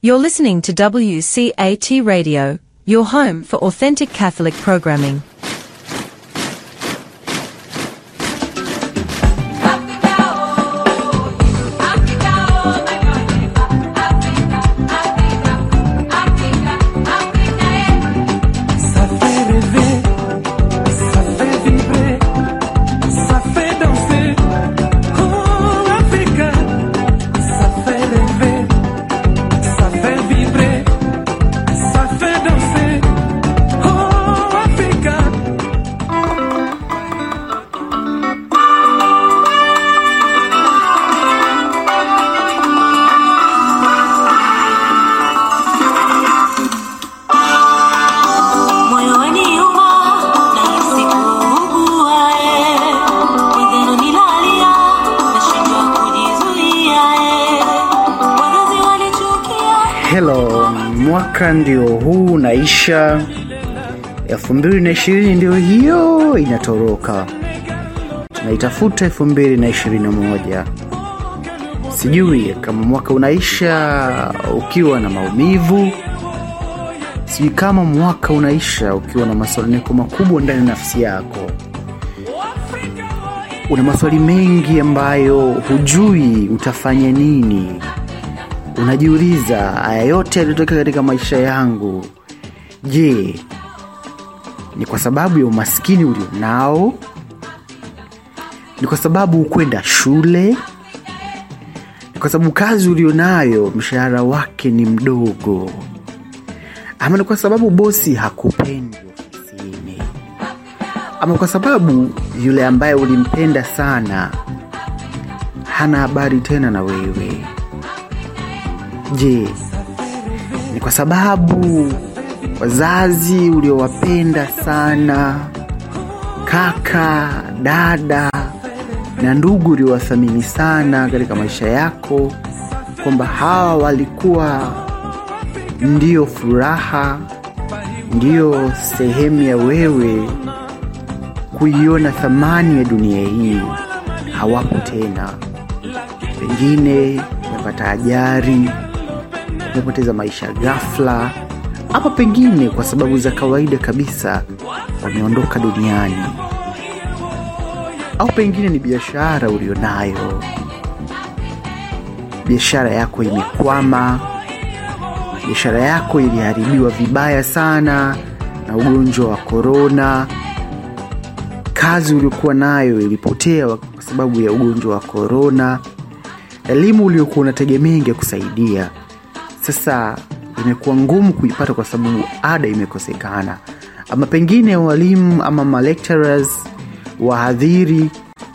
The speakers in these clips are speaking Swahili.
You're listening to WCAT Radio, your home for authentic Catholic programming. Ishirini ndio hiyo inatoroka, tunaitafuta elfu mbili na ishirini na moja. Sijui kama mwaka unaisha ukiwa na maumivu, sijui kama mwaka unaisha ukiwa na masononeko makubwa ndani ya nafsi yako. Una maswali mengi ambayo hujui utafanya nini unajiuliza haya yote yaliyotokea katika maisha yangu je ni kwa sababu ya umaskini ulionao? Ni kwa sababu kwenda shule? Ni kwa sababu kazi ulionayo mshahara wake ni mdogo? Ama ni kwa sababu bosi hakupendi ofisini? Ama kwa sababu yule ambaye ulimpenda sana hana habari tena na wewe? Je, ni kwa sababu wazazi uliowapenda sana, kaka, dada na ndugu uliowathamini sana katika maisha yako, kwamba hawa walikuwa ndio furaha, ndio sehemu ya wewe kuiona thamani ya dunia hii, hawapo tena. Pengine umepata ajali, umepoteza maisha ghafla, ama pengine kwa sababu za kawaida kabisa wameondoka duniani, au pengine ni biashara ulionayo, biashara yako imekwama, biashara yako iliharibiwa vibaya sana na ugonjwa wa korona, kazi uliokuwa nayo ilipotea kwa sababu ya ugonjwa wa korona, elimu uliokuwa unategemea ingekusaidia. Sasa imekuwa ngumu kuipata kwa sababu ada imekosekana, ama pengine walimu ama malecturers, wahadhiri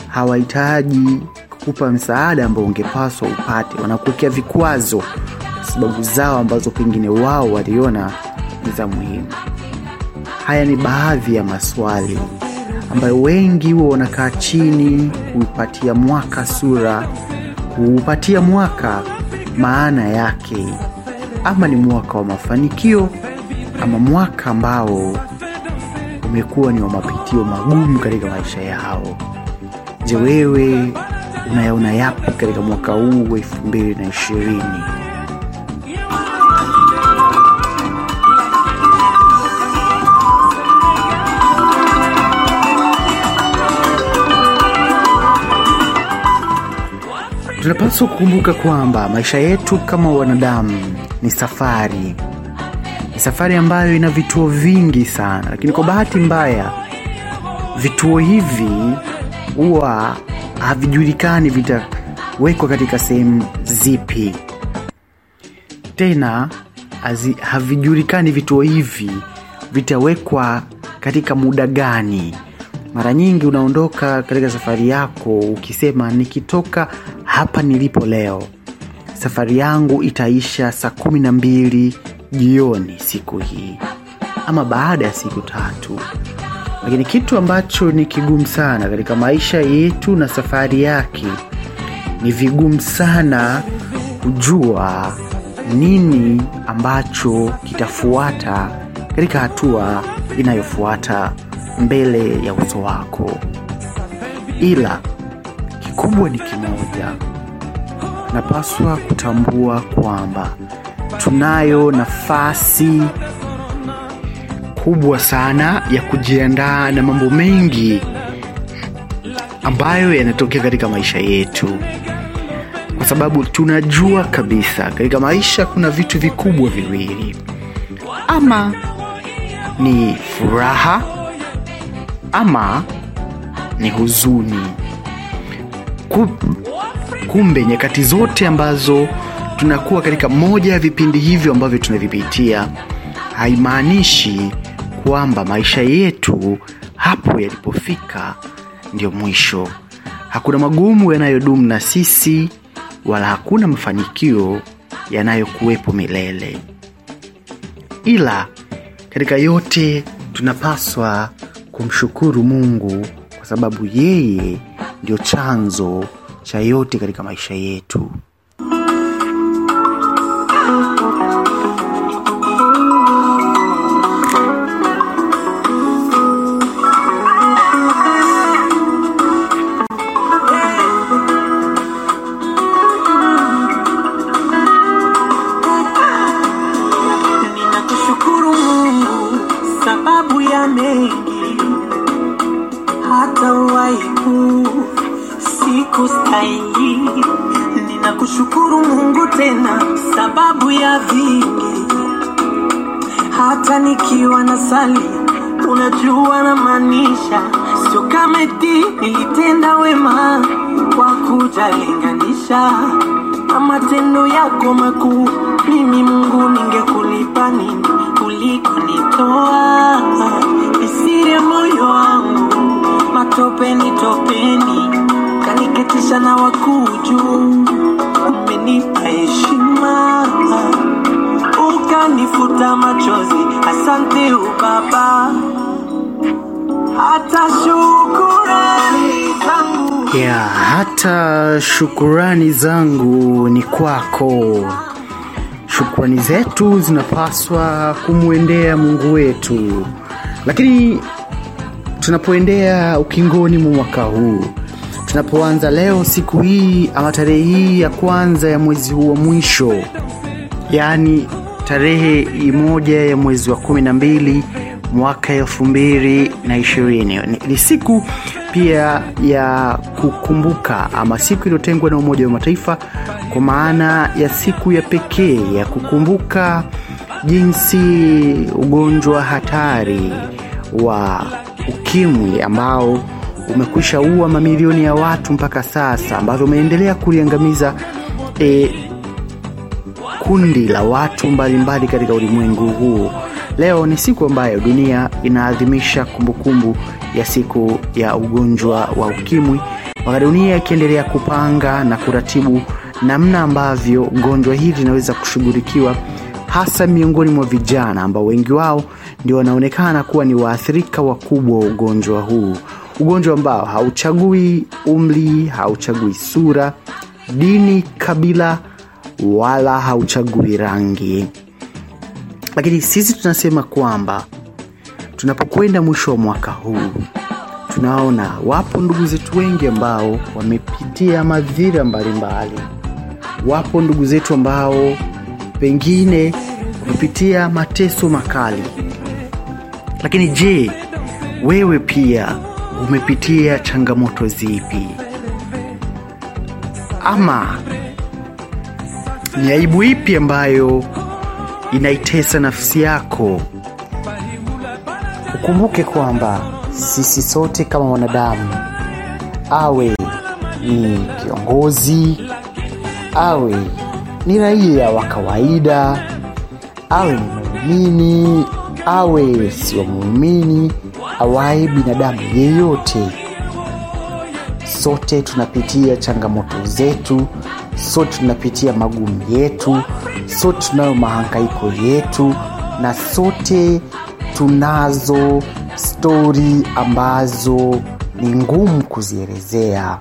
hawahitaji kukupa msaada ambao ungepaswa upate, wanakuwekea vikwazo kwa sababu zao ambazo pengine wao waliona ni za muhimu. Haya ni baadhi ya maswali ambayo wengi huwa wanakaa chini kuupatia mwaka sura, kuupatia mwaka maana yake, ama ni mwaka wa mafanikio ama mwaka ambao umekuwa ni wa mapitio magumu katika maisha yao. Je, wewe unayaona yapi katika mwaka huu wa elfu mbili na ishirini? Tunapaswa kukumbuka kwamba maisha yetu kama wanadamu ni safari, ni safari ambayo ina vituo vingi sana, lakini kwa bahati mbaya vituo hivi huwa havijulikani vitawekwa katika sehemu zipi. Tena hazi- havijulikani vituo hivi vitawekwa katika muda gani. Mara nyingi unaondoka katika safari yako ukisema, nikitoka hapa nilipo leo, safari yangu itaisha saa kumi na mbili jioni siku hii ama baada ya siku tatu. Lakini kitu ambacho ni kigumu sana katika maisha yetu na safari yake, ni vigumu sana kujua nini ambacho kitafuata katika hatua inayofuata mbele ya uso wako, ila kikubwa ni kimoja, napaswa kutambua kwamba tunayo nafasi kubwa sana ya kujiandaa na mambo mengi ambayo yanatokea katika maisha yetu. Kwa sababu tunajua kabisa katika maisha kuna vitu vikubwa viwili. Ama ni furaha ama ni huzuni kumbe nyakati zote ambazo tunakuwa katika moja ya vipindi hivyo ambavyo tunavipitia haimaanishi kwamba maisha yetu hapo yalipofika ndio mwisho. Hakuna magumu yanayodumu na sisi wala hakuna mafanikio yanayokuwepo milele. Ila katika yote tunapaswa kumshukuru mungu kwa sababu yeye ndio chanzo cha yote katika maisha yetu Ninakushukuru Mungu tena sababu ya vingi, hata nikiwa na sali, unajua na maanisha, sio kama eti nilitenda wema kwa kujalinganisha. Na matendo yako makuu. Mimi Mungu, ningekulipa nini kuliko nitoa? Isiri moyo wangu matopeni topeni, kaniketisha na wakuu umenipa heshima. Ukanifuta machozi. Asante ubaba, hata shukurani zangu. Ya hata shukurani zangu ni kwako. Shukrani zetu zinapaswa kumwendea mungu wetu. Lakini tunapoendea ukingoni mwa mwaka huu tunapoanza leo siku hii ama tarehe hii ya kwanza ya mwezi huu wa mwisho yaani tarehe moja ya mwezi wa kumi na mbili mwaka elfu mbili na ishirini. Ni, siku pia ya kukumbuka ama siku iliyotengwa na umoja wa mataifa kwa maana ya siku ya pekee ya kukumbuka jinsi ugonjwa hatari wa ukimwi ambao umekwisha ua mamilioni ya watu mpaka sasa ambavyo umeendelea kuliangamiza e, kundi la watu mbalimbali katika ulimwengu huu. Leo ni siku ambayo dunia inaadhimisha kumbukumbu ya siku ya ugonjwa wa ukimwi wakati dunia ikiendelea kupanga na kuratibu namna ambavyo gonjwa hili linaweza kushughulikiwa hasa miongoni mwa vijana ambao wengi wao ndio wanaonekana kuwa ni waathirika wakubwa wa ugonjwa huu ugonjwa ambao hauchagui umri hauchagui sura dini kabila wala hauchagui rangi. Lakini sisi tunasema kwamba tunapokwenda mwisho wa mwaka huu tunaona wapo ndugu zetu wengi ambao wamepitia madhira mbalimbali. Wapo ndugu zetu ambao pengine wamepitia mateso makali. Lakini je wewe pia umepitia changamoto zipi? Ama ni aibu ipi ambayo inaitesa nafsi yako? Ukumbuke kwamba sisi sote kama wanadamu awe ni kiongozi awe ni raia wa kawaida awe ni muumini awe sio muumini awaye binadamu yeyote. Sote tunapitia changamoto zetu sote tunapitia magumu yetu sote tunayo mahangaiko yetu na sote tunazo stori ambazo ni ngumu kuzielezea.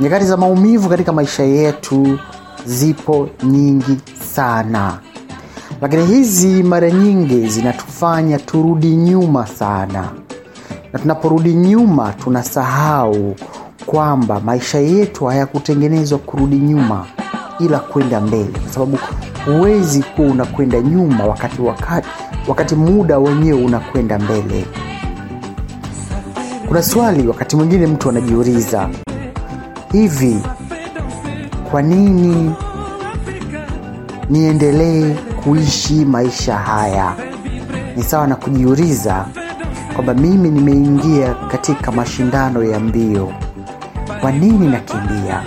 Nyakati za maumivu katika maisha yetu zipo nyingi sana lakini hizi mara nyingi zinatufanya turudi nyuma sana. Na tunaporudi nyuma tunasahau kwamba maisha yetu hayakutengenezwa kurudi nyuma ila kwenda mbele. Kwa sababu huwezi kuwa unakwenda nyuma wakati, wakati, wakati muda wenyewe unakwenda mbele. Kuna swali wakati mwingine mtu anajiuliza hivi kwa nini niendelee kuishi maisha haya. Ni sawa na kujiuliza kwamba mimi nimeingia katika mashindano ya mbio. Kwa nini nakimbia?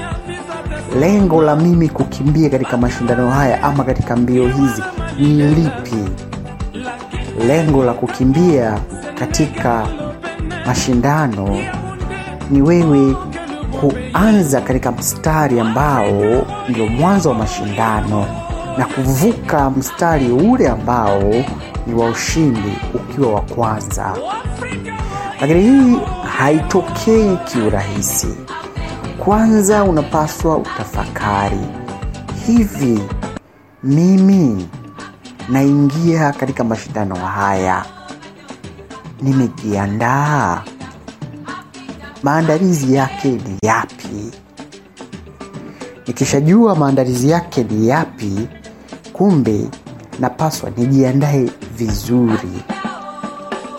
Lengo la mimi kukimbia katika mashindano haya ama katika mbio hizi ni lipi? Lengo la kukimbia katika mashindano ni wewe kuanza katika mstari ambao ndio mwanzo wa mashindano na kuvuka mstari ule ambao ni wa ushindi ukiwa wa kwanza. Lakini hii haitokei kiurahisi. Kwanza unapaswa utafakari hivi mimi naingia katika mashindano haya nimejiandaa? Maandalizi yake ni yapi? Nikishajua maandalizi yake ni yapi kumbe napaswa nijiandae vizuri.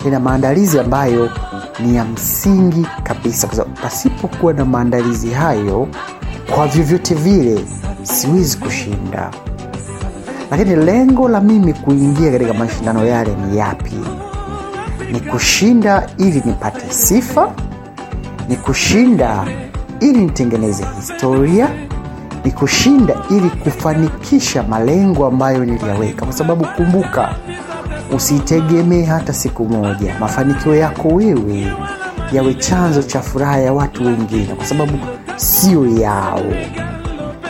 Tena maandalizi ambayo ni ya msingi kabisa kwa sababu pasipokuwa na maandalizi hayo kwa vyovyote vile siwezi kushinda. Lakini lengo la mimi kuingia katika mashindano yale ni yapi? Ni kushinda ili nipate sifa ni kushinda ili nitengeneze historia ni kushinda ili kufanikisha malengo ambayo niliyaweka. Kwa sababu kumbuka usitegemee hata siku moja. Mafanikio yako wewe yawe chanzo cha furaha ya watu wengine kwa sababu sio yao.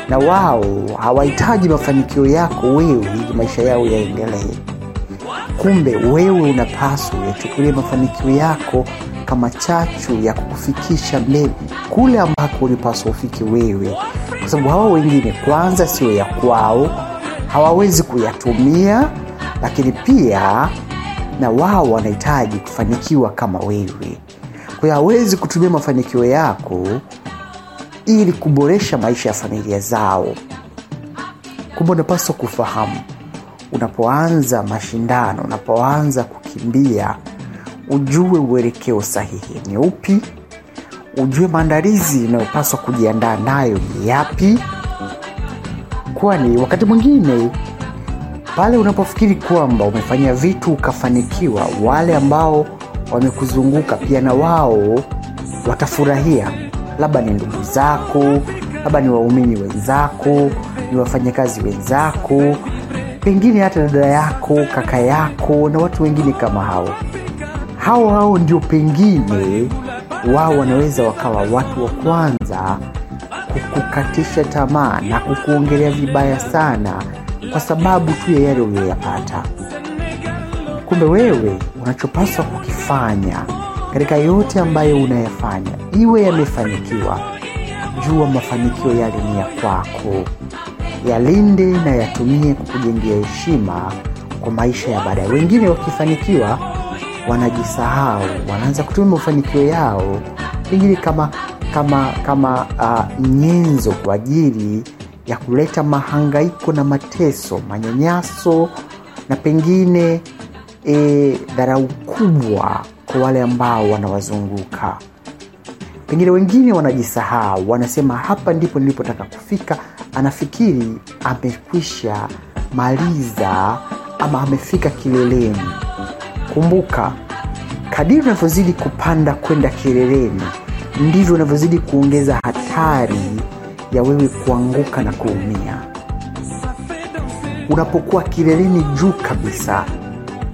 Na wao hawahitaji mafanikio yako wewe ili maisha yao yaendelee. Kumbe wewe unapaswa uyachukulie mafanikio yako kama chachu ya kukufikisha mbele kule ambako ulipaswa ufike wewe kwa sababu hawa wengine kwanza sio ya kwao hawawezi kuyatumia lakini pia na wao wanahitaji kufanikiwa kama wewe. Kwa hiyo hawezi kutumia mafanikio yako ili kuboresha maisha ya familia zao. Kumbe unapaswa kufahamu unapoanza mashindano unapoanza kukimbia ujue uelekeo sahihi ni upi ujue maandalizi unayopaswa kujiandaa nayo ni yapi. Kwani wakati mwingine pale unapofikiri kwamba umefanya vitu ukafanikiwa wale ambao wamekuzunguka pia na wao watafurahia. Labda ni ndugu zako labda ni waumini wenzako ni wafanyakazi wenzako pengine hata dada yako kaka yako na watu wengine kama hao. Hao hao ndio pengine wao wanaweza wakawa watu wa kwanza kukukatisha tamaa na kukuongelea vibaya sana kwa sababu tu ya yale uliyoyapata. Kumbe wewe unachopaswa kukifanya katika yote ambayo unayafanya iwe yamefanikiwa jua mafanikio yale ni ya kwako. Yalinde na yatumie kukujengea heshima kwa maisha ya baadaye. Wengine wakifanikiwa wanajisahau wanaanza kutumia mafanikio yao. Pengine kama kama kama uh, nyenzo kwa ajili ya kuleta mahangaiko na mateso manyanyaso na pengine e, dharau kubwa kwa wale ambao wanawazunguka. Pengine wengine wanajisahau wanasema hapa ndipo nilipotaka kufika. Anafikiri amekwisha maliza ama amefika kileleni kumbuka kadiri unavyozidi kupanda kwenda kileleni ndivyo unavyozidi kuongeza hatari ya wewe kuanguka na kuumia. Unapokuwa kileleni juu kabisa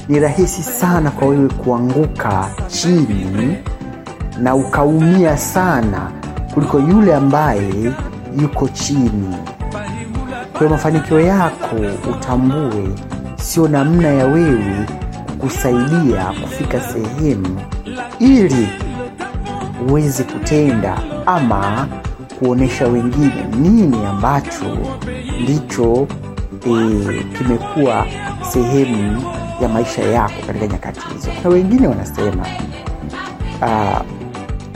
ni rahisi sana kwa wewe kuanguka chini na ukaumia sana kuliko yule ambaye yuko chini. Kwa mafanikio yako utambue sio namna ya wewe kukusaidia kufika sehemu ili uweze kutenda ama kuonyesha wengine nini ambacho ndicho e, kimekuwa sehemu ya maisha yako katika nyakati hizo. Na wengine wanasema uh,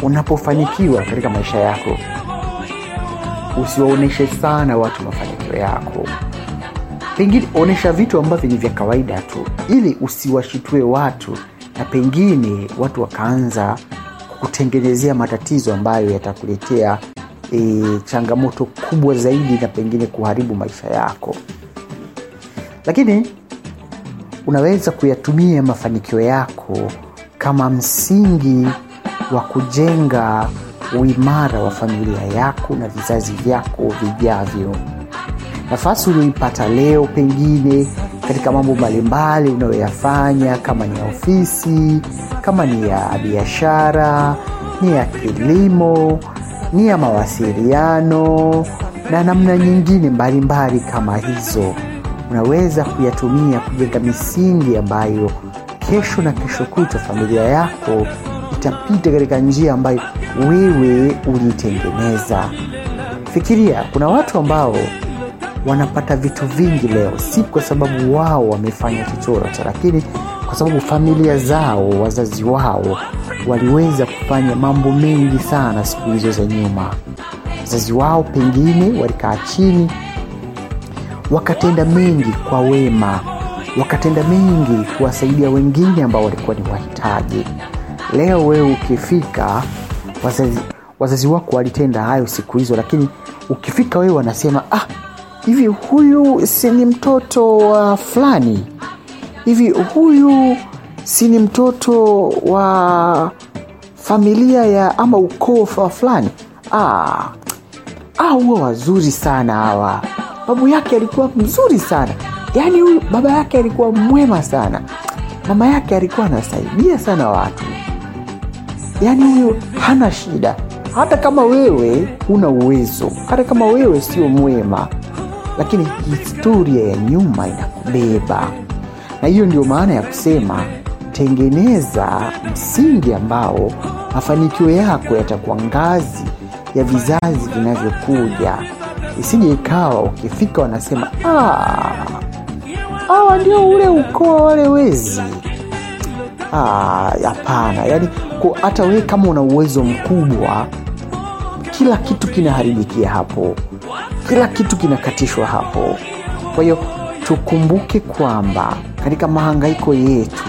unapofanikiwa katika maisha yako usiwaonyeshe sana watu mafanikio yako pengine onyesha vitu ambavyo ni vya kawaida tu ili usiwashitue watu na pengine watu wakaanza kutengenezea matatizo ambayo yatakuletea e, changamoto kubwa zaidi na pengine kuharibu maisha yako. Lakini unaweza kuyatumia mafanikio yako kama msingi wa kujenga uimara wa familia yako na vizazi vyako vijavyo nafasi ulioipata leo pengine katika mambo mbalimbali unayoyafanya kama ni ya ofisi kama ni ya biashara ni ya kilimo ni ya mawasiliano na namna nyingine mbalimbali kama hizo. Unaweza kuyatumia kujenga misingi ambayo kesho na kesho kutwa familia yako itapita katika njia ambayo wewe uliitengeneza fikiria kuna watu ambao wanapata vitu vingi leo. Si kwa sababu wao wamefanya chochote lakini kwa sababu familia zao wazazi wao waliweza kufanya mambo mengi sana siku hizo za nyuma. Wazazi wao pengine walikaa chini wakatenda mengi kwa wema wakatenda mengi kuwasaidia wengine ambao walikuwa ni wahitaji. Leo wewe ukifika wazazi, wazazi wako walitenda hayo siku hizo lakini ukifika wewe wanasema ah hivi huyu si ni mtoto wa fulani? Hivi huyu si ni mtoto wa familia ya ama ukoo wa fulani? Ah, huwa wazuri sana hawa. Babu yake alikuwa mzuri sana. Yaani huyu baba yake alikuwa mwema sana. Mama yake alikuwa anasaidia sana watu. Yaani huyu hana shida. Hata kama wewe huna uwezo hata kama wewe sio mwema lakini historia ya nyuma inakubeba. Na hiyo ndio maana ya kusema tengeneza msingi ambao mafanikio yako yatakuwa ngazi ya vizazi vinavyokuja. Isije ikawa ukifika wanasema "Ah, hawa ndio ule ukoo wale wezi. Ah, hapana. Yani hata wee kama una uwezo mkubwa kila kitu kinaharibikia hapo kila kitu kinakatishwa hapo. Kwa hiyo tukumbuke kwamba katika mahangaiko yetu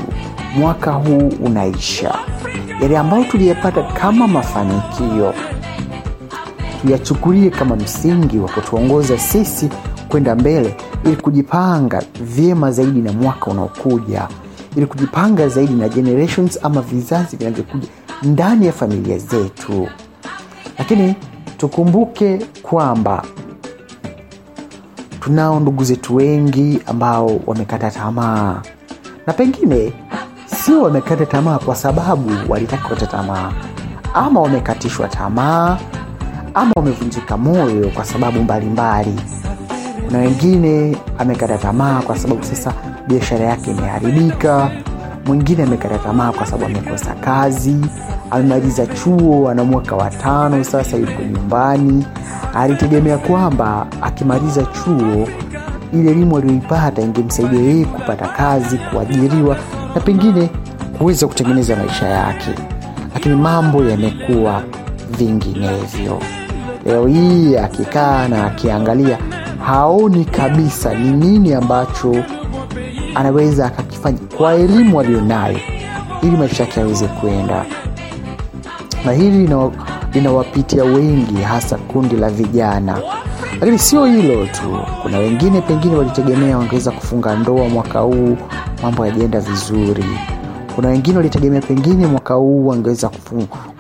mwaka huu unaisha. Yale ambayo tuliyapata kama mafanikio tuyachukulie kama msingi wa kutuongoza sisi kwenda mbele ili kujipanga vyema zaidi na mwaka unaokuja. Ili kujipanga zaidi na generations ama vizazi vinavyokuja ndani ya familia zetu. Lakini tukumbuke kwamba tunao ndugu zetu wengi ambao wamekata tamaa. Na pengine sio wamekata tamaa kwa sababu walitaka kukata tamaa. Ama wamekatishwa tamaa ama wamevunjika moyo kwa sababu mbalimbali. Kuna wengine amekata tamaa kwa sababu sasa biashara yake imeharibika mwingine amekata tamaa kwa sababu amekosa kazi amemaliza chuo ana mwaka wa tano sasa yuko nyumbani. Alitegemea kwamba akimaliza chuo ile elimu aliyoipata ingemsaidia yeye kupata kazi kuajiriwa na pengine kuweza kutengeneza maisha yake. Lakini mambo yamekuwa vinginevyo. Leo hii akikaa na akiangalia haoni kabisa ni nini ambacho anaweza akakifanya kwa elimu aliyonayo ili maisha yake aweze kuenda. Na hili linawapitia wengi hasa kundi la vijana. Lakini sio hilo tu kuna wengine pengine walitegemea wangeweza kufunga ndoa mwaka huu mambo yajaenda vizuri. Kuna wengine walitegemea pengine mwaka huu wangeweza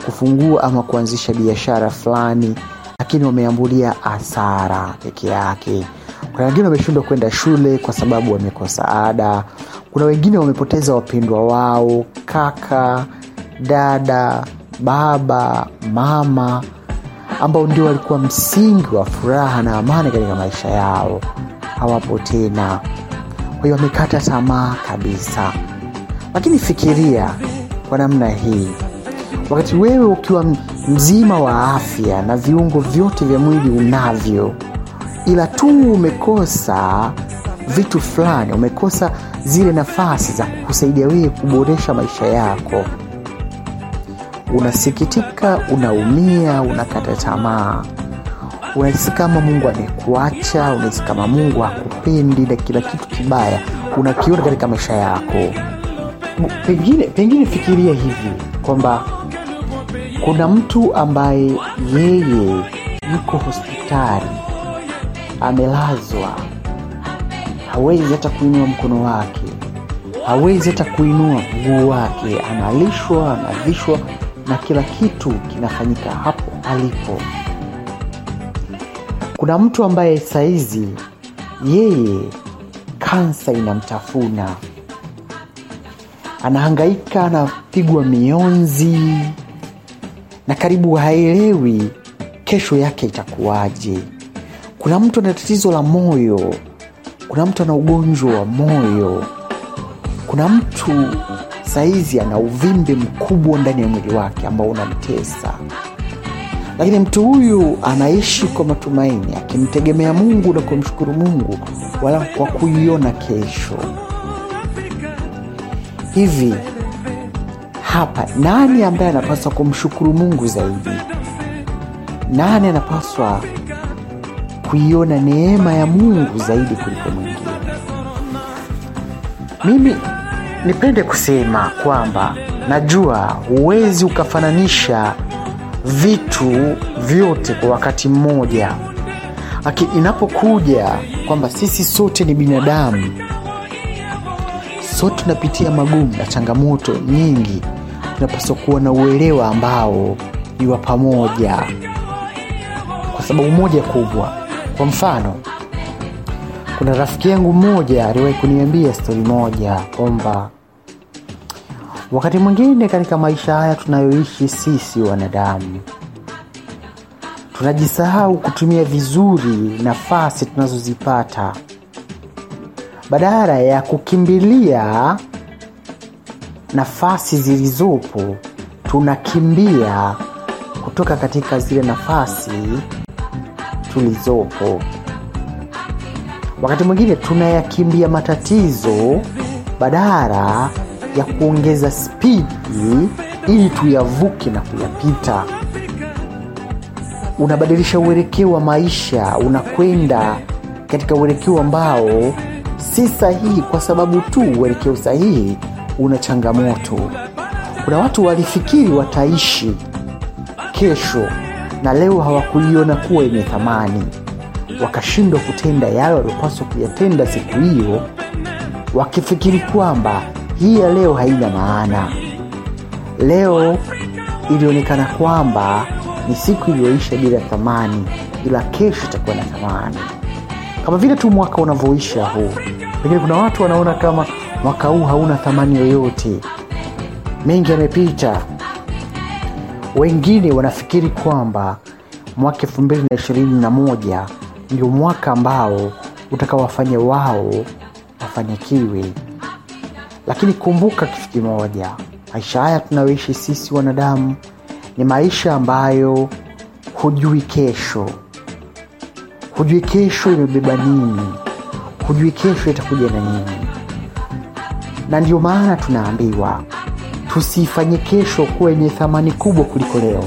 kufungua ama kuanzisha biashara fulani lakini wameambulia hasara peke yake kuna wengine wameshindwa kwenda shule kwa sababu wamekosa ada. Kuna wengine wamepoteza wapendwa wao kaka dada baba mama ambao ndio walikuwa msingi wa furaha na amani katika maisha yao. Hawapo tena. Kwa hiyo wamekata tamaa kabisa. Lakini fikiria kwa namna hii. Wakati wewe ukiwa mzima wa afya na viungo vyote vya mwili unavyo ila tu umekosa vitu fulani umekosa zile nafasi za kusaidia wewe kuboresha maisha yako. Unasikitika unaumia unakata tamaa. Unahisi kama mungu amekuacha unahisi kama mungu hakupendi na kila kitu kibaya unakiona katika maisha yako. Pengine pengine fikiria hivi kwamba kuna mtu ambaye yeye yuko hospitali amelazwa. Hawezi hata kuinua mkono wake. Hawezi hata kuinua mguu wake. Analishwa anavishwa na kila kitu kinafanyika hapo alipo. Kuna mtu ambaye saizi yeye kansa inamtafuna. Anahangaika anapigwa mionzi na karibu haelewi kesho yake itakuwaje kuna mtu ana tatizo la moyo. Kuna mtu ana ugonjwa wa moyo. Kuna mtu saizi ana uvimbe mkubwa ndani ya mwili wake ambao unamtesa. Lakini mtu huyu anaishi kwa matumaini akimtegemea mungu na kumshukuru mungu wala kwa kuiona kesho. Hivi hapa nani ambaye anapaswa kumshukuru mungu zaidi? Nani anapaswa kuiona neema ya mungu zaidi kuliko mwingine. Mimi nipende kusema kwamba najua huwezi ukafananisha vitu vyote kwa wakati mmoja. Lakini inapokuja kwamba sisi sote ni binadamu sote tunapitia magumu na changamoto nyingi tunapaswa kuwa na uelewa ambao ni wa pamoja. Kwa sababu moja kubwa kwa mfano kuna rafiki yangu mmoja aliwahi kuniambia stori moja kwamba wakati mwingine katika maisha haya tunayoishi sisi wanadamu tunajisahau kutumia vizuri nafasi tunazozipata badala ya kukimbilia nafasi zilizopo tunakimbia kutoka katika zile nafasi tulizopo. Wakati mwingine tunayakimbia matatizo badala ya kuongeza spidi ili tuyavuke na kuyapita. Unabadilisha uelekeo wa maisha unakwenda katika uelekeo ambao si sahihi kwa sababu tu uelekeo sahihi una changamoto. Kuna watu walifikiri wataishi kesho na leo hawakuiona kuwa yenye thamani. Wakashindwa kutenda yale waliopaswa kuyatenda siku hiyo wakifikiri kwamba hii ya leo haina maana. Leo ilionekana kwamba ni siku iliyoisha bila thamani ila kesho itakuwa na thamani. Kama vile tu mwaka unavyoisha huu lakini kuna watu wanaona kama mwaka huu hauna thamani yoyote. Mengi yamepita wengine wanafikiri kwamba mwaka elfu mbili na ishirini na moja ndio mwaka ambao utakawafanya wao wafanikiwe lakini kumbuka kitu kimoja maisha haya tunayoishi sisi wanadamu ni maisha ambayo hujui kesho. Hujui kesho imebeba nini. Hujui kesho itakuja na nini. Na ndio maana tunaambiwa tusiifanye kesho kuwa yenye thamani kubwa kuliko leo.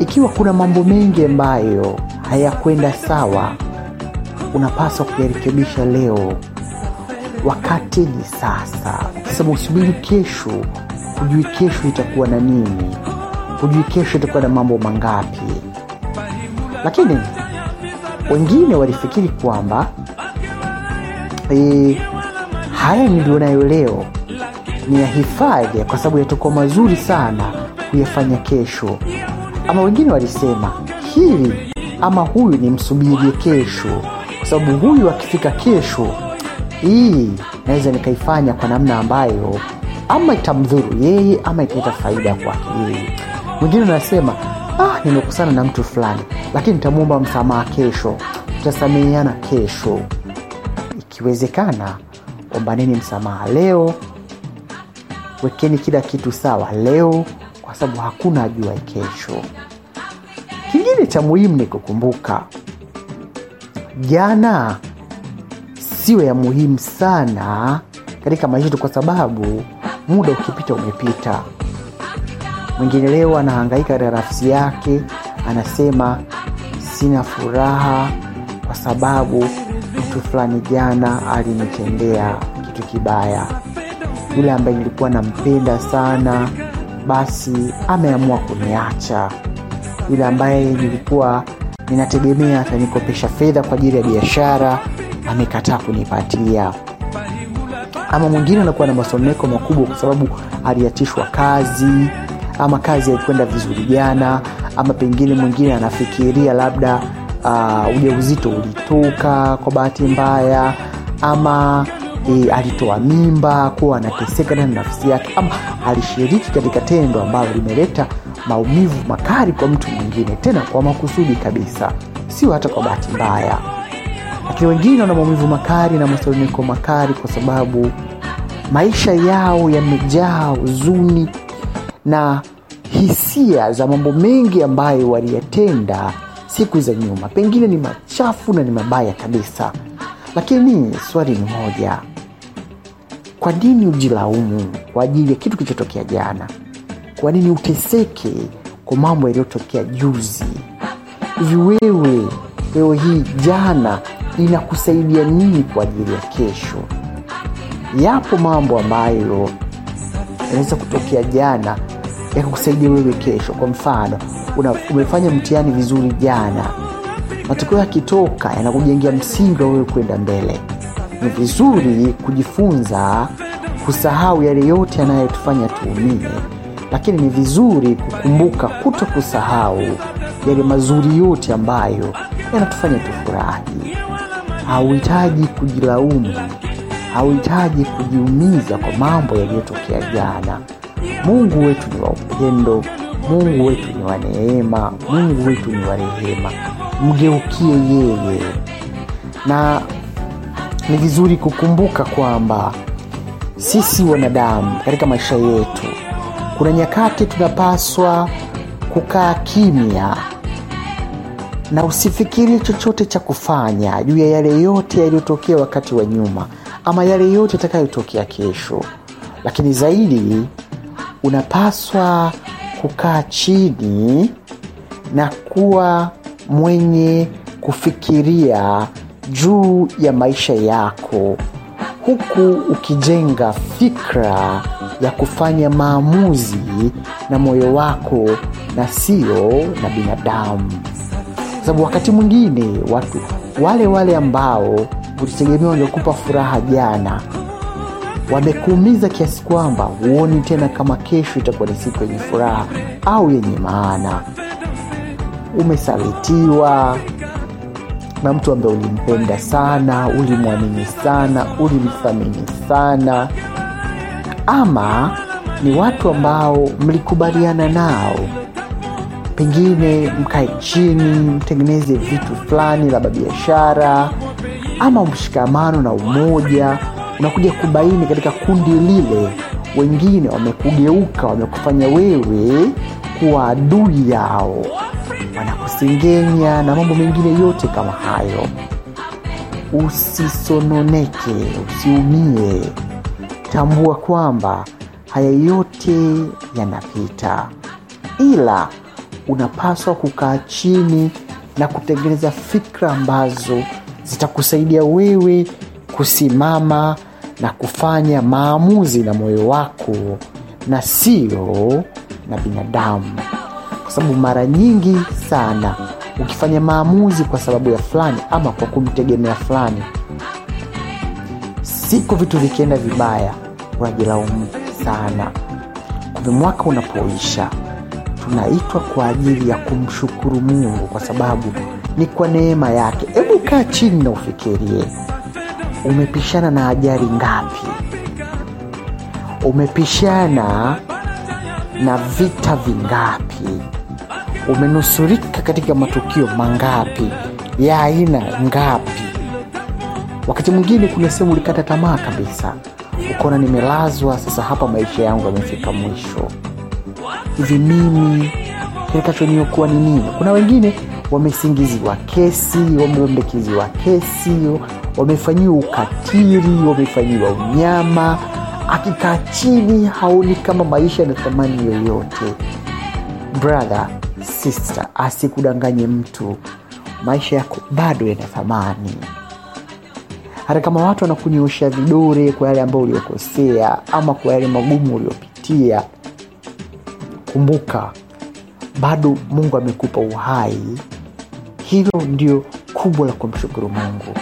Ikiwa kuna mambo mengi ambayo hayakwenda sawa unapaswa kuyarekebisha leo. Wakati ni sasa. Sasa usubiri kesho hujui kesho itakuwa na nini. Hujui kesho itakuwa na mambo mangapi. Lakini wengine walifikiri kwamba e, haya nilionayo leo ni ya hifadhi kwa sababu yatakuwa mazuri sana kuyafanya kesho. Ama wengine walisema hili ama huyu ni msubirie kesho. Kwa sababu huyu akifika kesho hii naweza nikaifanya kwa namna ambayo ama itamdhuru yeye ama italeta faida kwake yeye. Mwingine anasema ah, nimekusana na mtu fulani lakini nitamwomba msamaha kesho tutasameheana kesho. Ikiwezekana ombaneni msamaha leo wekeni kila kitu sawa leo kwa sababu hakuna jua kesho. Kingine cha muhimu ni kukumbuka jana siwe ya muhimu sana katika maisha yetu kwa sababu muda ukipita umepita. Mwingine leo anahangaika katika nafsi yake anasema sina furaha kwa sababu mtu fulani jana alinitendea kitu kibaya yule ambaye nilikuwa nampenda sana basi ameamua kuniacha. Yule ambaye nilikuwa ninategemea atanikopesha fedha kwa ajili ya biashara amekataa kunipatia. Ama mwingine anakuwa na masomeko makubwa kwa sababu aliachishwa kazi ama kazi haikwenda vizuri jana ama pengine mwingine anafikiria labda uh, ujauzito ulitoka kwa bahati mbaya ama e, alitoa mimba kuwa anateseka ndani nafsi yake ama alishiriki katika tendo ambalo limeleta maumivu makali kwa mtu mwingine tena kwa makusudi kabisa sio hata kwa bahati mbaya. Lakini wengine wana maumivu makali na masononeko makali kwa sababu maisha yao yamejaa huzuni na hisia za mambo mengi ambayo waliyatenda siku za nyuma. Pengine ni machafu na ni mabaya kabisa. Lakini swali ni moja kwa nini ujilaumu kwa ajili ya kitu kilichotokea jana? Kwa nini uteseke kwa mambo yaliyotokea juzi? Hivi wewe leo hii jana inakusaidia nini kwa ajili ya kesho? Yapo mambo ambayo yanaweza kutokea jana yakakusaidia wewe kesho. Kwa mfano una, umefanya mtihani vizuri jana. Matokeo yakitoka yanakujengea msingi wa wewe kwenda mbele ni vizuri kujifunza kusahau yale yote yanayotufanya tuumie lakini ni vizuri kukumbuka kuto kusahau yale mazuri yote ambayo yanatufanya tufurahi. Hauhitaji kujilaumu hauhitaji kujiumiza kwa mambo yaliyotokea jana. Mungu wetu ni wa upendo mungu wetu ni wa neema mungu wetu ni wa rehema. Mgeukie yeye. Na ni vizuri kukumbuka kwamba sisi wanadamu katika maisha yetu kuna nyakati tunapaswa kukaa kimya na usifikirie chochote cha kufanya juu ya yale yote yaliyotokea wakati wa nyuma ama yale yote yatakayotokea kesho. Lakini zaidi unapaswa kukaa chini na kuwa mwenye kufikiria juu ya maisha yako huku ukijenga fikra ya kufanya maamuzi na moyo wako na sio na binadamu. Kwa sababu wakati mwingine watu wale wale ambao ulitegemea waliokupa furaha jana wamekuumiza kiasi kwamba huoni tena kama kesho itakuwa ni siku yenye furaha au yenye maana. Umesalitiwa na mtu ambaye ulimpenda sana ulimwamini sana ulimthamini sana. Ama ni watu ambao mlikubaliana nao. Pengine mkae chini mtengeneze vitu fulani labda biashara ama mshikamano na umoja unakuja kubaini katika kundi lile. Wengine wamekugeuka wamekufanya wewe kuwa adui yao wanakusengenya na mambo mengine yote kama hayo. Usisononeke usiumie. Tambua kwamba haya yote yanapita ila unapaswa kukaa chini na kutengeneza fikra ambazo zitakusaidia wewe kusimama na kufanya maamuzi na moyo wako na sio na binadamu sababu mara nyingi sana. Ukifanya maamuzi kwa sababu ya fulani ama kwa kumtegemea fulani siku vitu vikienda vibaya unajilaumu sana. Kumbe mwaka unapoisha tunaitwa kwa ajili ya kumshukuru mungu kwa sababu ni kwa neema yake. Hebu kaa chini na ufikirie umepishana na ajali ngapi? Umepishana na vita vingapi umenusurika katika matukio mangapi? Ya aina ngapi? Wakati mwingine kuna sehemu ulikata tamaa kabisa. Ukaona nimelazwa sasa hapa maisha yangu yamefika mwisho. Hivi mimi kitakachoniokuwa ni nini? Kuna wengine wamesingiziwa kesi wamebambekiziwa kesi wamefanyiwa ukatili wamefanyiwa unyama. Akikaa chini haoni kama maisha na thamani yoyote. Brother sister asikudanganye mtu. Maisha yako bado yana thamani. Hata kama watu wanakunyoosha vidore kwa yale ambayo uliokosea ama kwa yale magumu uliopitia kumbuka bado mungu amekupa uhai. Hilo ndio kubwa la kumshukuru mungu.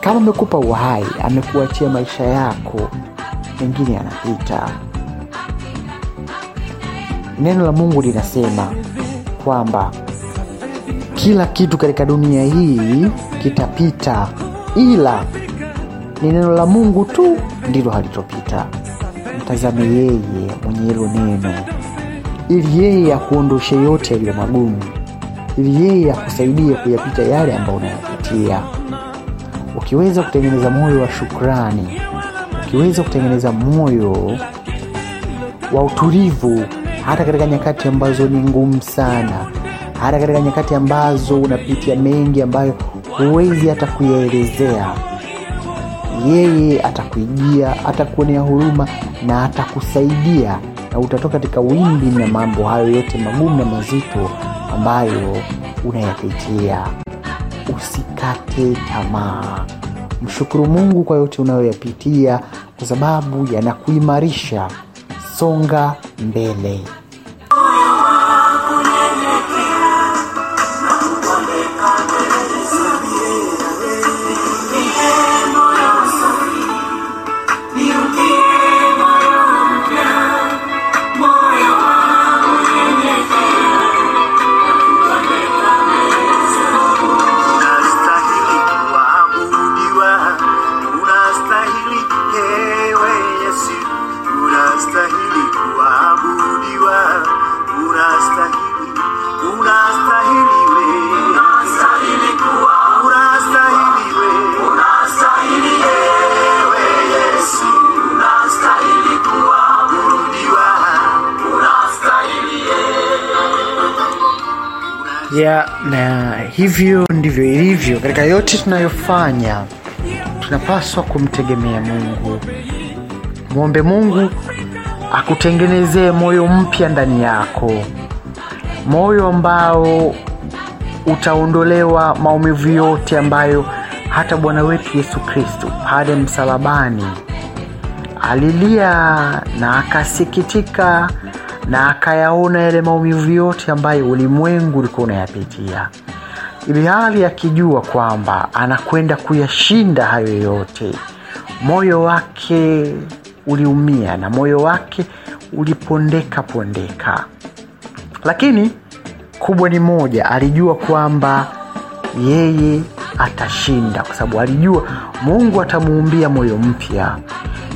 Kama amekupa uhai amekuachia maisha yako mengine yanapita. Neno la mungu linasema kwamba kila kitu katika dunia hii kitapita ila ni neno la mungu tu ndilo halitopita. Mtazame yeye mwenye hilo neno. Ili yeye akuondoshe yote yaliyo magumu. Ili yeye akusaidie kuyapita yale ambayo unayapitia. Ukiweza kutengeneza moyo wa shukrani ukiweza kutengeneza moyo wa utulivu hata katika nyakati ambazo ni ngumu sana hata katika nyakati ambazo unapitia mengi ambayo huwezi hata kuyaelezea. Yeye atakuijia atakuonea huruma na atakusaidia na utatoka katika wimbi na mambo hayo yote magumu na mazito ambayo unayapitia usikate tamaa. Mshukuru mungu kwa yote unayoyapitia kwa sababu yanakuimarisha songa mbele ya na hivyo ndivyo ilivyo katika yote tunayofanya. Tunapaswa kumtegemea mungu. Mwombe mungu akutengenezee moyo mpya ndani yako. Moyo ambao utaondolewa maumivu yote ambayo hata bwana wetu yesu kristo pale msalabani alilia na akasikitika na akayaona yale maumivu yote ambayo ulimwengu ulikuwa unayapitia. Ili hali akijua kwamba anakwenda kuyashinda hayo yote. Moyo wake uliumia na moyo wake ulipondeka pondeka. Lakini kubwa ni moja alijua kwamba yeye atashinda kwa sababu alijua mungu atamuumbia moyo mpya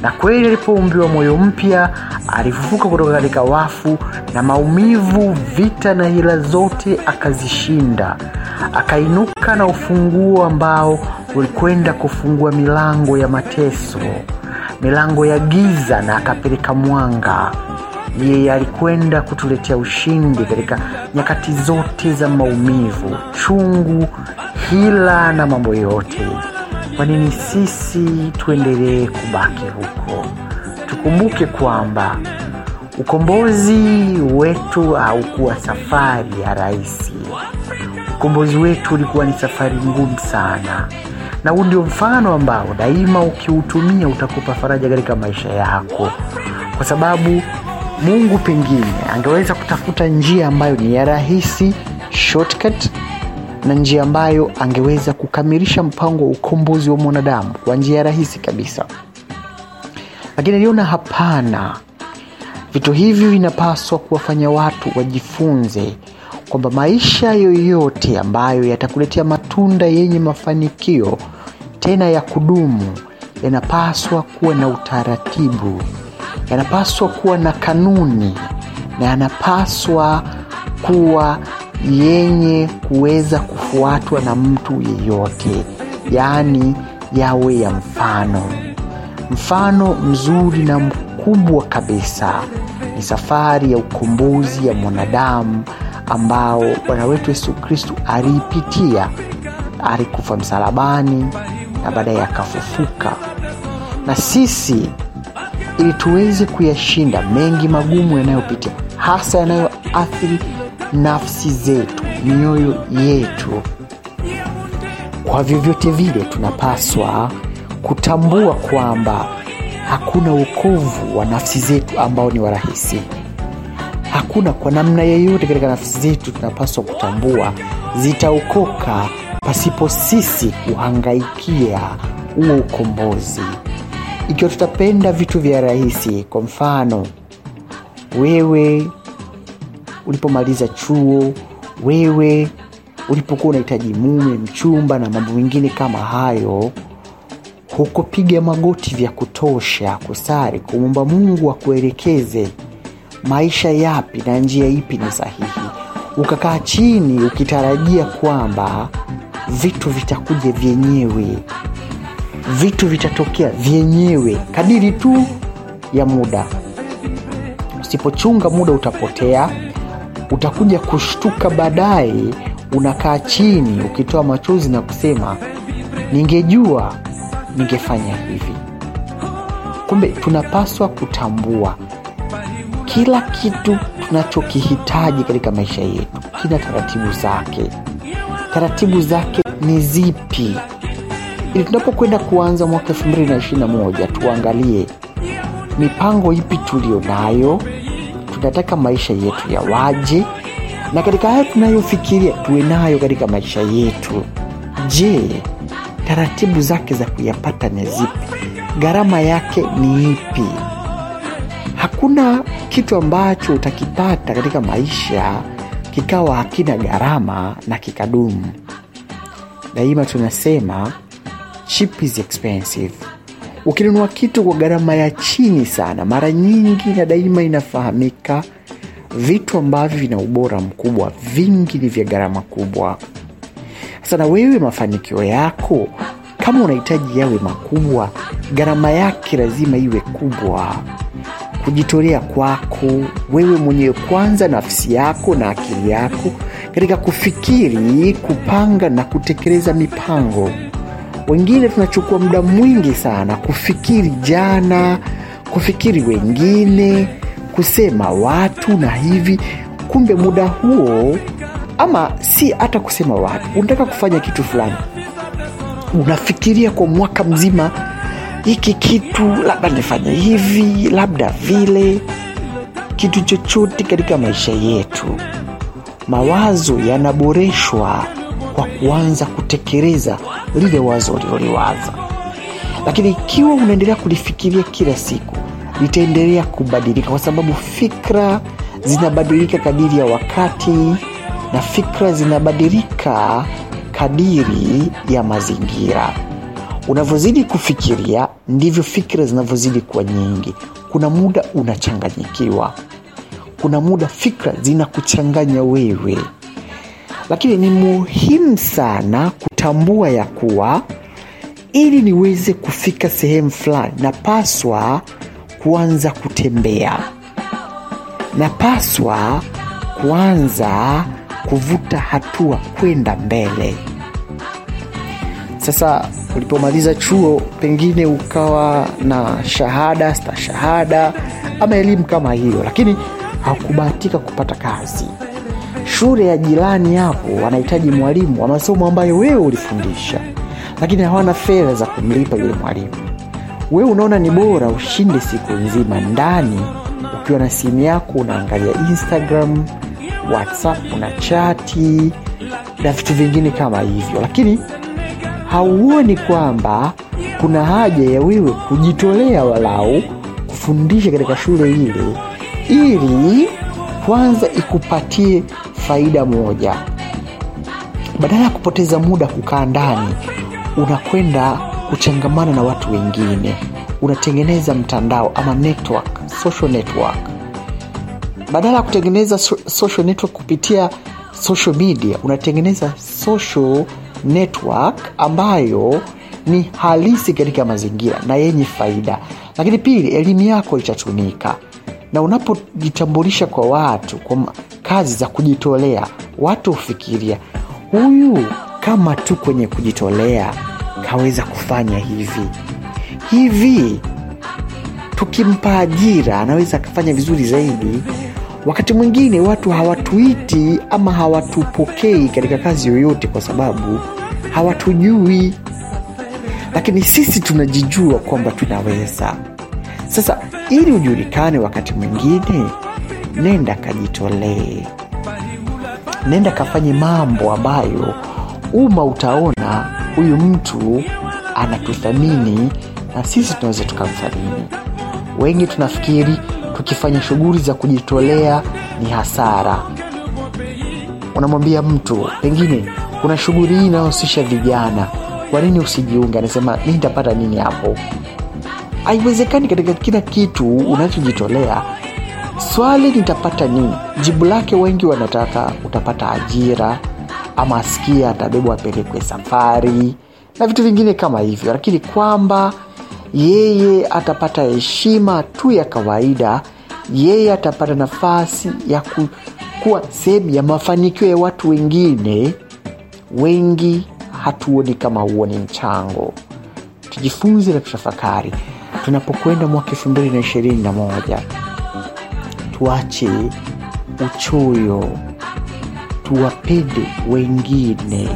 na kweli alipoumbiwa moyo mpya alifufuka kutoka katika wafu na maumivu vita na hila zote akazishinda. Akainuka na ufunguo ambao ulikwenda kufungua milango ya mateso milango ya giza na akapeleka mwanga. Yeye alikwenda kutuletea ushindi katika nyakati zote za maumivu chungu hila na mambo yote kwa nini sisi tuendelee kubaki huko? Tukumbuke kwamba ukombozi wetu haukuwa safari ya rahisi. Ukombozi wetu ulikuwa ni safari ngumu sana. Na huu ndio mfano ambao daima ukiutumia utakupa faraja katika maisha yako. Kwa sababu mungu pengine angeweza kutafuta njia ambayo ni ya rahisi shortcut na njia ambayo angeweza kukamilisha mpango wa ukombozi wa mwanadamu kwa njia rahisi kabisa. Lakini aliona hapana. Vitu hivi vinapaswa kuwafanya watu wajifunze kwamba maisha yoyote ambayo yatakuletea matunda yenye mafanikio tena ya kudumu yanapaswa kuwa na utaratibu yanapaswa kuwa na kanuni na yanapaswa kuwa yenye kuweza kufuatwa na mtu yeyote. Yaani yawe ya mfano. Mfano mzuri na mkubwa kabisa ni safari ya ukombozi ya mwanadamu ambao bwana wetu yesu kristu aliipitia. Alikufa msalabani na baadaye akafufuka. Na sisi ili tuweze kuyashinda mengi magumu yanayopitia hasa yanayoathiri nafsi zetu mioyo yetu. Kwa vyovyote vile tunapaswa kutambua kwamba hakuna wokovu wa nafsi zetu ambao ni wa rahisi. Hakuna kwa namna yeyote katika nafsi zetu tunapaswa kutambua zitaokoka pasipo sisi kuhangaikia huo ukombozi. Ikiwa tutapenda vitu vya rahisi kwa mfano wewe ulipomaliza chuo wewe ulipokuwa unahitaji mume mchumba na mambo mengine kama hayo hukupiga magoti vya kutosha kusari kumwomba mungu akuelekeze maisha yapi na njia ipi ni sahihi. Ukakaa chini ukitarajia kwamba vitu vitakuja vyenyewe vitu vitatokea vyenyewe kadiri tu ya muda. Usipochunga muda utapotea utakuja kushtuka baadaye unakaa chini ukitoa machozi na kusema ningejua ningefanya hivi. Kumbe tunapaswa kutambua kila kitu tunachokihitaji katika maisha yetu kina taratibu zake. Taratibu zake ni zipi? Ili tunapokwenda kuanza mwaka 221 tuangalie mipango ipi tuliyo nayo tunataka maisha yetu yawaje na katika haya tunayofikiria tuwe nayo katika maisha yetu. Je taratibu zake za kuyapata ni zipi? Gharama yake ni ipi? Hakuna kitu ambacho utakipata katika maisha kikawa hakina gharama na kikadumu. Daima tunasema cheap is expensive ukinunua kitu kwa gharama ya chini sana mara nyingi na daima inafahamika vitu ambavyo vina ubora mkubwa vingi ni vya gharama kubwa. Sasa na wewe mafanikio yako kama unahitaji yawe makubwa gharama yake lazima iwe kubwa. Kujitolea kwako wewe mwenyewe kwanza nafsi yako na akili yako katika kufikiri kupanga na kutekeleza mipango wengine tunachukua muda mwingi sana kufikiri jana kufikiri wengine kusema watu na hivi. Kumbe muda huo ama si hata kusema watu unataka kufanya kitu fulani. Unafikiria kwa mwaka mzima hiki kitu labda nifanye hivi labda vile. Kitu chochote katika maisha yetu mawazo yanaboreshwa kwa kuanza kutekeleza lile wazo uliloliwaza. Lakini ikiwa unaendelea kulifikiria kila siku litaendelea kubadilika kwa sababu fikra zinabadilika kadiri ya wakati na fikra zinabadilika kadiri ya mazingira. Unavyozidi kufikiria ndivyo fikra zinavyozidi kuwa nyingi. Kuna muda unachanganyikiwa. Kuna muda fikra zinakuchanganya wewe lakini ni muhimu sana kutambua ya kuwa ili niweze kufika sehemu fulani napaswa kuanza kutembea. Napaswa kuanza kuvuta hatua kwenda mbele. Sasa ulipomaliza chuo pengine ukawa na shahada stashahada ama elimu kama hiyo lakini hakubahatika kupata kazi shule ya jirani hapo wanahitaji mwalimu wa masomo ambayo wewe ulifundisha. Lakini hawana fedha za kumlipa yule mwalimu. Wewe unaona ni bora ushinde siku nzima ndani ukiwa na simu yako unaangalia instagram whatsapp una chati na vitu vingine kama hivyo. Lakini hauoni kwamba kuna haja ya wewe kujitolea walau kufundisha katika shule ile ili kwanza ikupatie faida moja. Badala ya kupoteza muda kukaa ndani unakwenda kuchangamana na watu wengine. Unatengeneza mtandao ama network, social network. Badala ya kutengeneza so, social network kupitia social media unatengeneza social network ambayo ni halisi katika mazingira na yenye faida. Lakini pili elimu yako itatumika. Na unapojitambulisha kwa watu kwa kazi za kujitolea. Watu hufikiria huyu kama tu kwenye kujitolea kaweza kufanya hivi. Hivi tukimpa ajira anaweza akafanya vizuri zaidi. Wakati mwingine watu hawatuiti ama hawatupokei katika kazi yoyote kwa sababu hawatujui. Lakini sisi tunajijua kwamba tunaweza. Sasa ili ujulikane wakati mwingine nenda kajitolee. Nenda kafanye mambo ambayo umma utaona huyu mtu anatuthamini na sisi tunaweza tukamthamini. Wengi tunafikiri tukifanya shughuli za kujitolea ni hasara. Unamwambia mtu pengine kuna shughuli hii inayohusisha vijana. Kwa nini usijiunge? Anasema mi nitapata nini hapo? Haiwezekani katika kila kitu unachojitolea swali nitapata nini? Jibu lake wengi wanataka utapata ajira ama asikia atabebwa apelekwe safari na vitu vingine kama hivyo. Lakini kwamba yeye atapata heshima tu ya kawaida yeye atapata nafasi ya ku, kuwa sehemu ya mafanikio ya watu wengine. Wengi hatuoni kama huo ni mchango. Tujifunze na tutafakari. Tunapokwenda mwaka 221 tuache uchoyo tuwapende wengine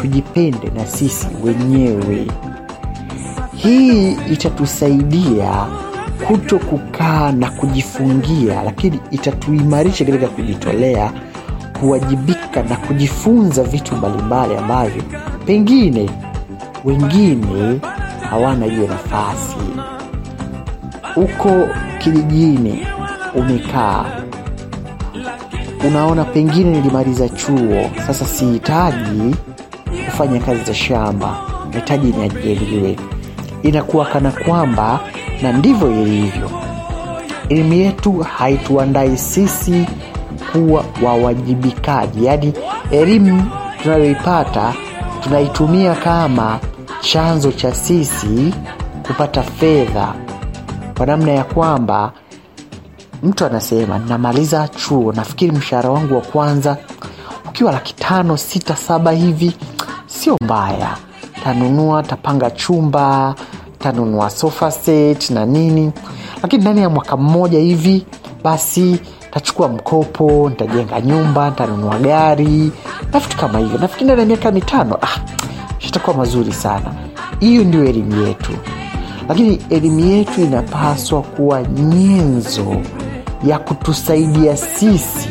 tujipende na sisi wenyewe. Hii itatusaidia kuto kukaa na kujifungia lakini itatuimarisha katika kujitolea kuwajibika na kujifunza vitu mbalimbali ambavyo pengine wengine hawana hiyo nafasi. Huko kijijini umekaa. Unaona pengine nilimaliza chuo. Sasa sihitaji kufanya kazi za shamba. Nahitaji niajiriwe. Inakuwa kana kwamba na ndivyo ilivyo. Elimu yetu haituandai sisi kuwa wawajibikaji. Yaani elimu tunayoipata tunaitumia kama chanzo cha sisi kupata fedha. Kwa namna ya kwamba mtu anasema namaliza chuo nafikiri mshahara wangu wa kwanza ukiwa laki tano sita saba hivi sio mbaya. Tanunua tapanga chumba tanunua sofa set na nini. Lakini ndani ya mwaka mmoja hivi basi tachukua mkopo nitajenga nyumba ntanunua gari na vitu kama hivyo. Nafikiri ndani ya miaka mitano ah, shitakuwa mazuri sana. Hiyo ndio elimu yetu. Lakini elimu yetu inapaswa kuwa nyenzo ya kutusaidia sisi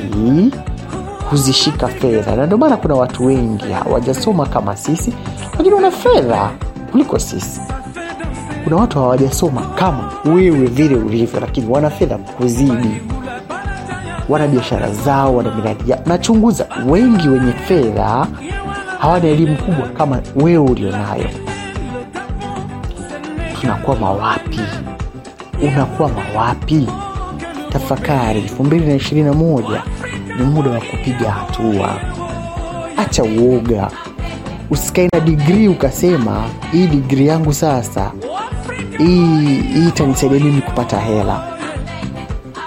kuzishika fedha. Na ndio maana kuna watu wengi hawajasoma kama sisi lakini wana fedha kuliko sisi. Kuna watu hawajasoma kama wewe vile ulivyo lakini wana fedha kuzidi. Wana biashara zao wana miradi yao nachunguza wengi wenye fedha hawana elimu kubwa kama wewe ulionayo. Tunakwama wapi? Unakwama wapi tafakari 221 ni muda wa kupiga hatua. Acha uoga. Usikae na digrii ukasema hii digrii yangu sasa hii itanisaidia mimi kupata hela?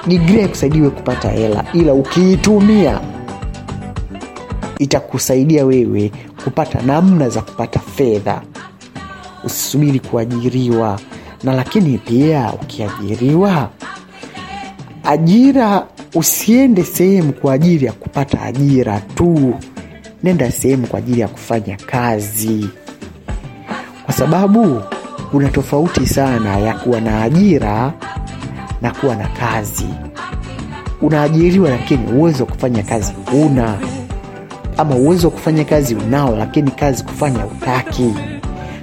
Digrii haikusaidiwe kupata hela ila ukiitumia itakusaidia wewe kupata namna za kupata fedha. Usisubiri kuajiriwa. Na lakini pia ukiajiriwa ajira usiende sehemu kwa ajili ya kupata ajira tu. Nenda sehemu kwa ajili ya kufanya kazi. Kwa sababu kuna tofauti sana ya kuwa na ajira na kuwa na kazi. Unaajiriwa lakini uwezo wa kufanya kazi una ama uwezo wa kufanya kazi unao lakini kazi kufanya utaki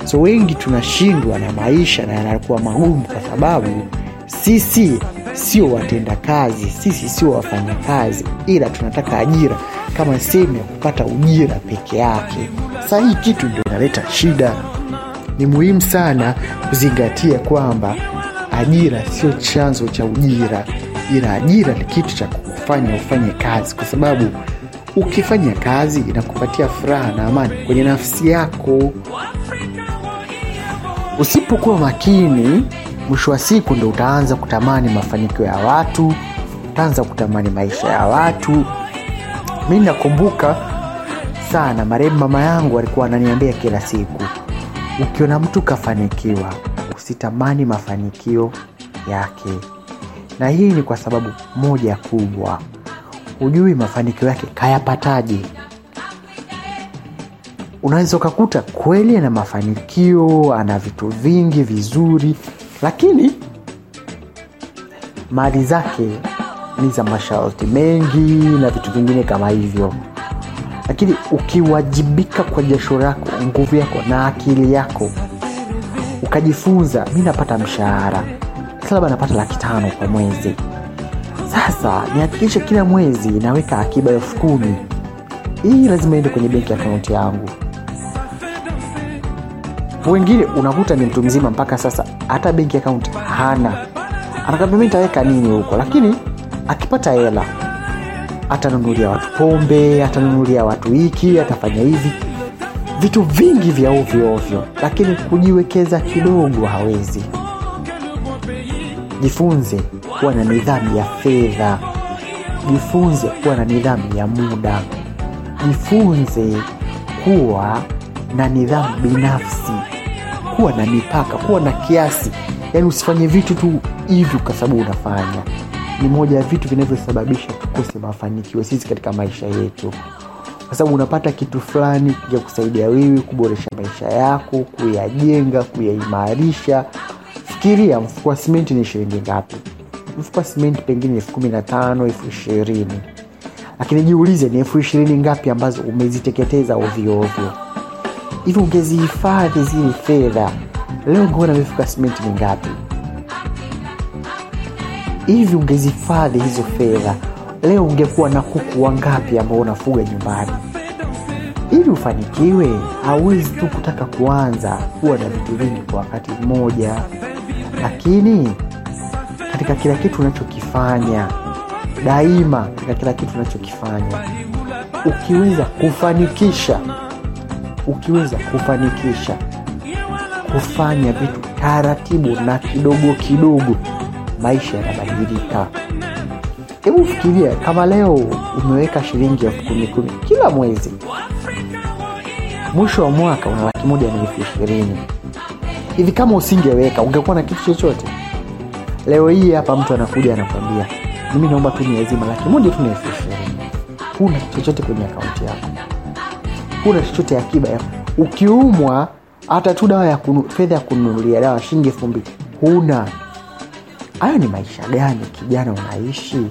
so wengi tunashindwa na maisha na yanakuwa magumu kwa sababu sisi sio watenda kazi sisi sio wafanya kazi ila tunataka ajira kama sehemu ya kupata ujira peke yake. Saa hii kitu ndio inaleta shida. Ni muhimu sana kuzingatia kwamba ajira sio chanzo cha ujira ila ajira ni kitu cha kufanya ufanye kazi kwa sababu ukifanya kazi inakupatia furaha na amani kwenye nafsi yako. Usipokuwa makini mwisho wa siku ndo utaanza kutamani mafanikio ya watu utaanza kutamani maisha ya watu. Mi nakumbuka sana marehemu mama yangu alikuwa ananiambia kila siku ukiona mtu kafanikiwa usitamani mafanikio yake. Na hii ni kwa sababu moja kubwa hujui mafanikio yake kayapataje. Unaweza ukakuta kweli ana mafanikio ana vitu vingi vizuri lakini mali zake ni za masharti mengi na vitu vingine kama hivyo. Lakini ukiwajibika kwa jasho lako nguvu yako na akili yako ukajifunza mi napata mshahara. Labda napata laki tano kwa mwezi. Sasa nihakikishe kila mwezi naweka akiba elfu kumi. Hii lazima iende kwenye benki akaunti yangu wengine unakuta ni mtu mzima mpaka sasa hata benki akaunti hana. Anakwambia mi nitaweka nini huko? Lakini akipata hela atanunulia watu pombe atanunulia watu hiki atafanya hivi. Vitu vingi vya ovyo lakini kujiwekeza kidogo hawezi. Jifunze kuwa na nidhamu ya fedha. Jifunze kuwa na nidhamu ya muda. Jifunze kuwa na nidhamu binafsi kuwa na mipaka kuwa na kiasi. Yaani usifanye vitu tu hivyo kwa sababu unafanya. Ni moja ya vitu vinavyosababisha tukose mafanikio sisi katika maisha yetu. Kwa sababu unapata kitu fulani ya kusaidia wewe kuboresha maisha yako kuyajenga kuyaimarisha. Fikiria mfuko wa simenti ni shilingi ngapi? Mfuko wa simenti pengine elfu kumi na tano elfu ishirini. Lakini jiulize ni elfu ishirini ngapi ambazo umeziteketeza ovyoovyo hivi ungezihifadhi zile fedha leo ngona ya simenti mingapi? Hivi ungezihifadhi hizo fedha leo ungekuwa na kuku wangapi ambao unafuga nyumbani? Ili ufanikiwe? Hauwezi tu kutaka kuanza kuwa na vitu vingi kwa wakati mmoja. Lakini katika kila kitu unachokifanya daima katika kila kitu unachokifanya ukiweza kufanikisha ukiweza kufanikisha kufanya vitu taratibu na kidogo kidogo maisha yanabadilika. Hebu fikiria kama leo umeweka shilingi elfu kumi kumi kila mwezi mwisho wa mwaka una laki moja na elfu ishirini. Hivi kama usingeweka ungekuwa na kitu chochote? Leo hii hapa mtu anakuja anakwambia mimi naomba tu niazima laki moja tu na elfu ishirini. Huna chochote kwenye akaunti yako huna chochote akiba ukiumwa hata tu dawa fedha ya kununulia dawa shilingi elfu mbili huna. Haya ni maisha gani kijana unaishi?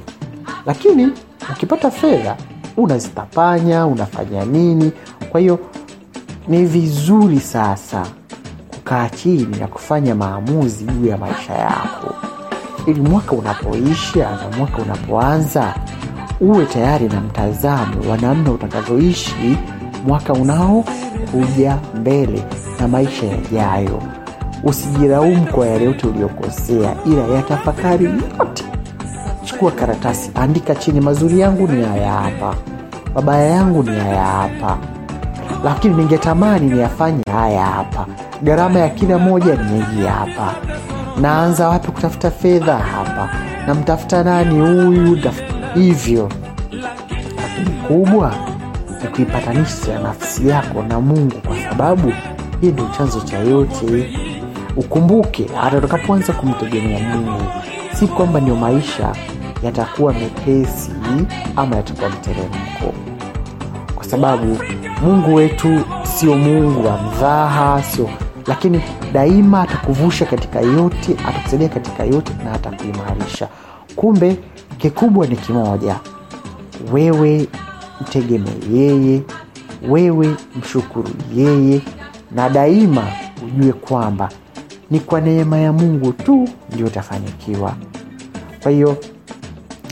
Lakini ukipata fedha unazitapanya unafanya nini? Kwa hiyo ni vizuri sasa kukaa chini na kufanya maamuzi juu ya maisha yako. Ili mwaka unapoisha na mwaka unapoanza uwe tayari na mtazamo wa namna utakavyoishi mwaka unao kuja mbele na maisha yajayo. Usijilaumu kwa yale yote uliokosea ila yatafakari yote. Chukua karatasi andika chini mazuri yangu ni haya hapa mabaya yangu ni haya hapa lakini ningetamani niyafanye haya hapa. Gharama ya kila moja ni hii hapa. Naanza wapi kutafuta fedha hapa? Namtafuta nani? Huyu hivyo. Lakini kubwa ni kuipatanisha nafsi yako na mungu kwa sababu hii ndio chanzo cha yote. Ukumbuke hata utakapoanza kumtegemea mungu si kwamba ndio maisha yatakuwa mepesi ama yatakuwa mteremko. Kwa sababu mungu wetu sio mungu wa mdhaha sio lakini daima atakuvusha katika yote atakusaidia katika yote na atakuimarisha. Kumbe kikubwa ni kimoja wewe mtegemee yeye wewe mshukuru yeye na daima ujue kwamba ni kwa neema ya mungu tu ndio utafanikiwa. Kwa hiyo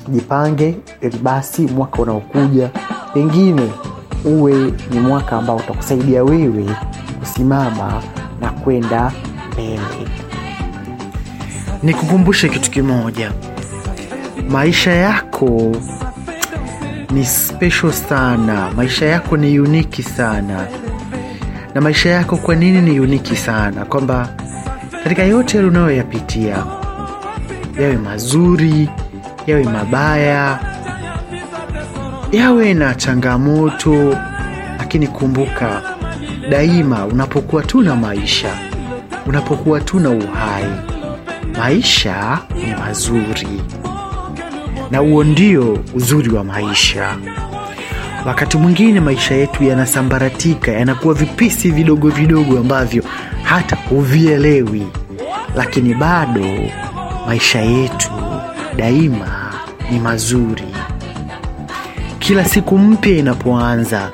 jipange ili basi mwaka unaokuja pengine uwe ni mwaka ambao utakusaidia wewe kusimama na kwenda mbele. Nikukumbushe kitu kimoja. Maisha yako ni special sana. Maisha yako ni uniki sana. Na maisha yako kwa nini ni uniki sana? Kwamba katika yote unayoyapitia yawe mazuri yawe mabaya yawe na changamoto lakini kumbuka daima unapokuwa tu na maisha unapokuwa tu na uhai maisha ni mazuri na huo ndio uzuri wa maisha. Wakati mwingine maisha yetu yanasambaratika yanakuwa vipisi vidogo vidogo ambavyo hata huvielewi. Lakini bado maisha yetu daima ni mazuri. Kila siku mpya inapoanza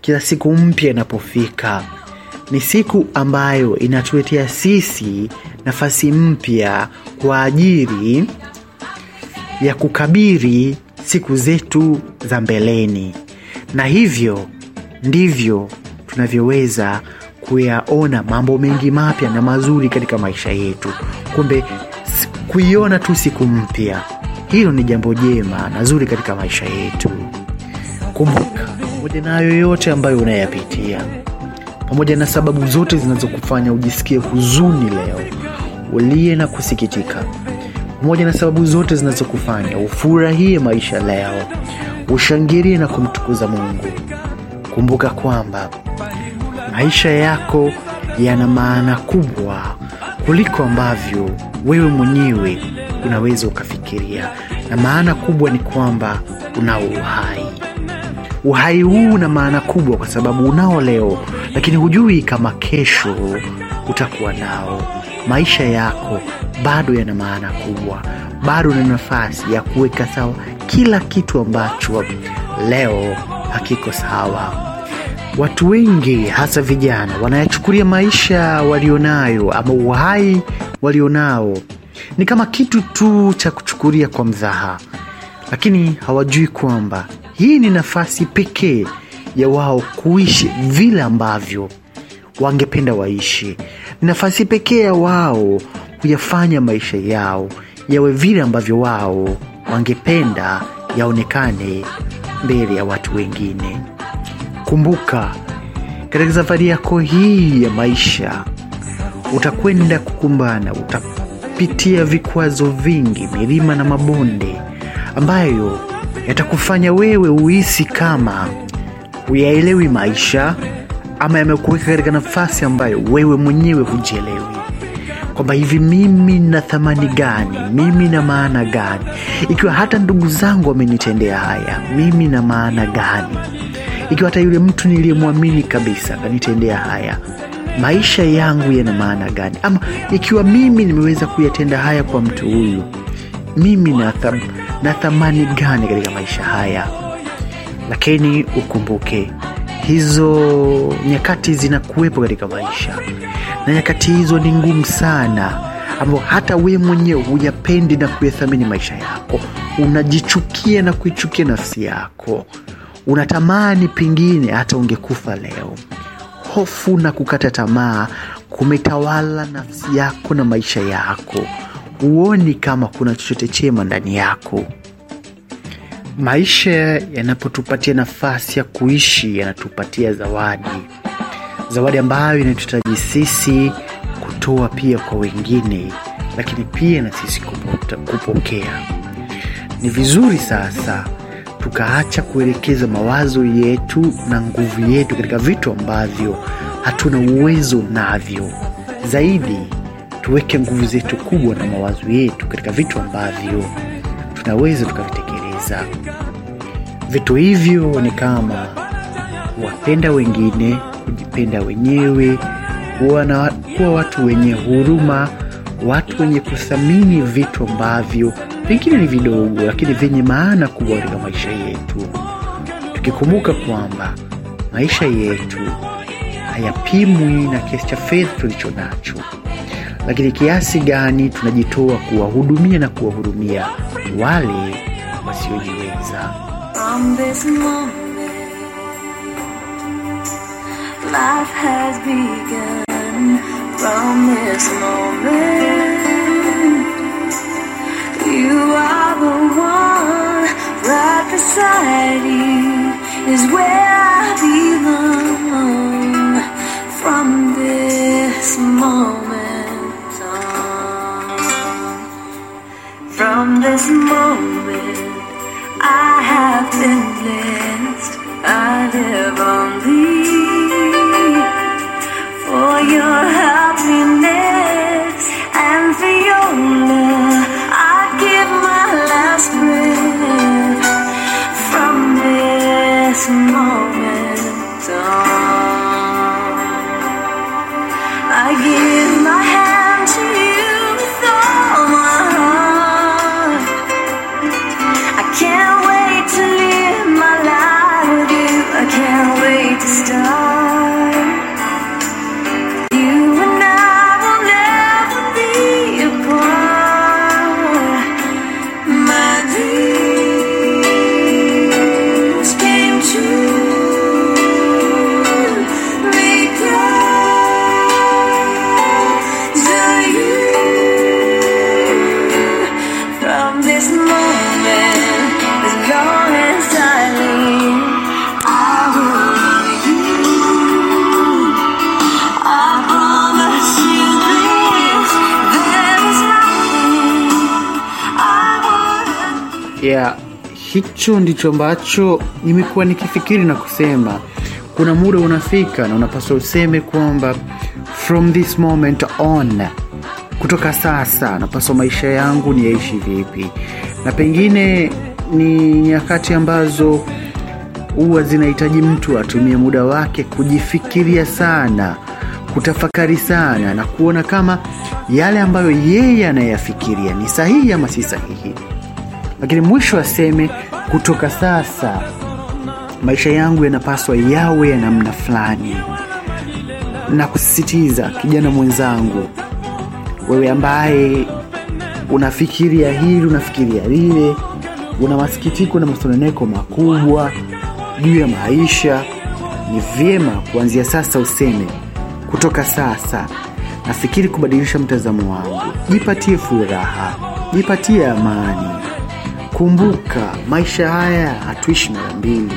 kila siku mpya inapofika ni siku ambayo inatuletea sisi nafasi mpya kwa ajili ya kukabiri siku zetu za mbeleni. Na hivyo ndivyo tunavyoweza kuyaona mambo mengi mapya na mazuri katika maisha yetu. Kumbe kuiona tu siku mpya hilo ni jambo jema na zuri katika maisha yetu. Kumbuka pamoja na hayo yote ambayo unayapitia pamoja na sababu zote zinazokufanya ujisikie huzuni leo ulie na kusikitika pamoja na sababu zote zinazokufanya ufurahie maisha leo. Ushangilie na kumtukuza mungu. Kumbuka kwamba maisha yako yana maana kubwa kuliko ambavyo wewe mwenyewe unaweza ukafikiria. Na maana kubwa ni kwamba unao uhai. Uhai huu una maana kubwa kwa sababu unao leo lakini hujui kama kesho utakuwa nao maisha yako bado yana maana kubwa. Bado na nafasi ya kuweka sawa kila kitu ambacho leo hakiko sawa. Watu wengi hasa vijana wanayachukulia maisha walionayo ama uhai walionao ni kama kitu tu cha kuchukulia kwa mdhaha lakini hawajui kwamba hii ni nafasi pekee ya wao kuishi vile ambavyo wangependa waishi. Ni nafasi pekee ya wao kuyafanya maisha yao yawe vile ambavyo wao wangependa yaonekane mbele ya watu wengine. Kumbuka katika safari yako hii ya maisha utakwenda kukumbana utapitia vikwazo vingi milima na mabonde ambayo yatakufanya wewe uhisi kama huyaelewi maisha ama yamekuweka katika nafasi ambayo wewe mwenyewe hujielewi. Kwamba hivi mimi na thamani gani? Mimi na maana gani? Ikiwa hata ndugu zangu wamenitendea haya mimi na maana gani? Ikiwa hata yule mtu niliyemwamini kabisa kanitendea haya maisha yangu yana maana gani? Ama ikiwa mimi nimeweza kuyatenda haya kwa mtu huyu mimi na, tham, na thamani gani katika maisha haya? Lakini ukumbuke hizo nyakati zinakuwepo katika maisha. Na nyakati hizo ni ngumu sana ambao hata we mwenyewe huyapendi na kuyathamini maisha yako. Unajichukia na kuichukia nafsi yako. Unatamani pengine hata ungekufa leo. Hofu na kukata tamaa kumetawala nafsi yako na maisha yako. Huoni kama kuna chochote chema ndani yako maisha yanapotupatia nafasi ya kuishi yanatupatia zawadi. Zawadi ambayo inatuhitaji sisi kutoa pia kwa wengine lakini pia na sisi kupokea. Ni vizuri sasa tukaacha kuelekeza mawazo yetu na nguvu yetu katika vitu ambavyo hatuna uwezo navyo. Zaidi tuweke nguvu zetu kubwa na mawazo yetu katika vitu ambavyo tunaweza tukavitekeleza vitu hivyo ni kama wapenda wengine kujipenda wenyewe kuwa watu wenye huruma watu wenye kuthamini vitu ambavyo pengine ni vidogo lakini vyenye maana kubwa katika maisha yetu. Tukikumbuka kwamba maisha yetu hayapimwi na kiasi cha fedha tulicho nacho. Lakini kiasi gani tunajitoa kuwahudumia na kuwahurumia wale From this moment, life has begun. From this moment, you are the one right beside you is where I belong. From this moment from this moment. I have been blessed. I live on thee for your happiness and for your love. I give my last breath from this moment. Hicho ndicho ambacho nimekuwa nikifikiri na kusema. Kuna muda unafika na unapaswa useme kwamba from this moment on kutoka sasa napaswa maisha yangu ni yaishi vipi. Na pengine ni nyakati ambazo huwa zinahitaji mtu atumie muda wake kujifikiria sana kutafakari sana na kuona kama yale ambayo yeye anayafikiria ni sahihi ama si sahihi lakini mwisho aseme kutoka sasa maisha yangu yanapaswa yawe ya namna fulani. Na kusisitiza kijana mwenzangu wewe ambaye unafikiria hili unafikiria lile una masikitiko na masononeko makubwa juu ya maisha ni vyema kuanzia sasa useme kutoka sasa nafikiri kubadilisha mtazamo wangu. Jipatie furaha jipatie amani kumbuka maisha haya hatuishi mara mbili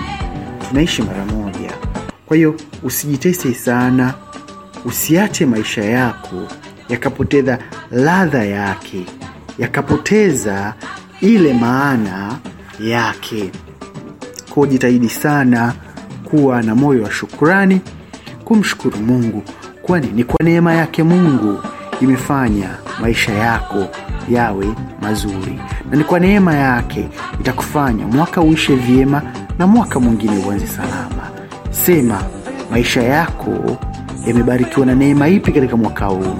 tunaishi mara moja. Kwa hiyo usijitese sana usiache maisha yako yakapoteza ladha yake yakapoteza ile maana yake. Kwa jitahidi sana kuwa na moyo wa shukurani kumshukuru mungu kwani ni kwa neema yake mungu imefanya maisha yako yawe mazuri. Na ni kwa neema yake itakufanya mwaka uishe vyema na mwaka mwingine uanze salama. Sema maisha yako yamebarikiwa na neema ipi katika mwaka huu?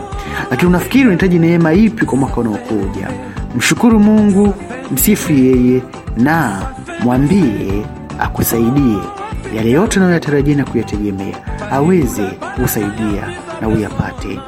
Lakini unafikiri unahitaji neema ipi kwa mwaka unaokuja? Mshukuru mungu msifu yeye na mwambie akusaidie. Yale yote unayoyatarajia na kuyategemea aweze kusaidia na uyapate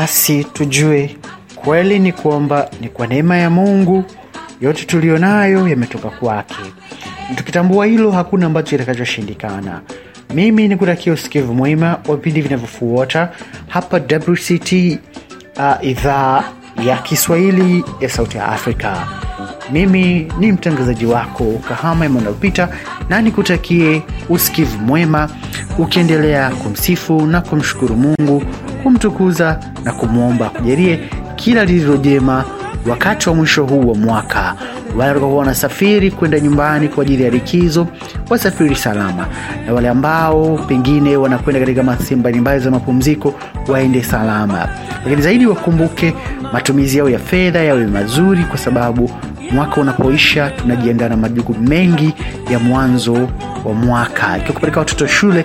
basi tujue kweli ni kwamba ni kwa neema ya mungu yote tuliyonayo yametoka kwake. Tukitambua hilo, hakuna ambacho kitakachoshindikana. Mimi ni kutakia usikivu mwema wa vipindi vinavyofuata hapa WCT uh, idhaa ya Kiswahili ya Sauti ya Afrika. Mimi ni mtangazaji wako Kahama Emmanuel Peter, na nikutakie usikivu mwema, ukiendelea kumsifu na kumshukuru Mungu, kumtukuza na kumwomba kujalie kila lililo jema wakati wa mwisho huu wa mwaka. Wale watakaokuwa wanasafiri kwenda nyumbani kwa ajili ya likizo wasafiri salama, na wale ambao pengine wanakwenda katika sehemu mbalimbali za mapumziko waende salama, lakini zaidi wakumbuke matumizi yao ya fedha yawe mazuri, kwa sababu mwaka unapoisha tunajiandaa na majukumu mengi ya mwanzo wa mwaka, ikiwa kupeleka watoto shule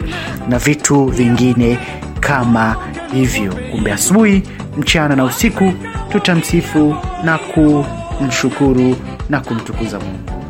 na vitu vingine kama hivyo. Kumbe asubuhi, mchana na usiku tutamsifu na kumshukuru na kumtukuza Mungu.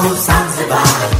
Como Zanzibar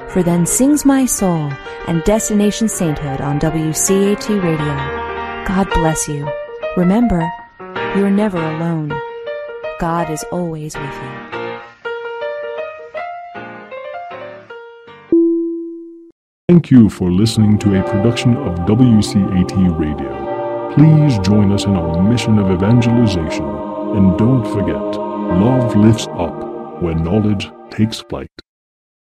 for Then Sings My Soul and Destination Sainthood on WCAT Radio. God bless you. Remember, you're never alone. God is always with you. Thank you for listening to a production of WCAT Radio. Please join us in our mission of evangelization. And don't forget, love lifts up where knowledge takes flight.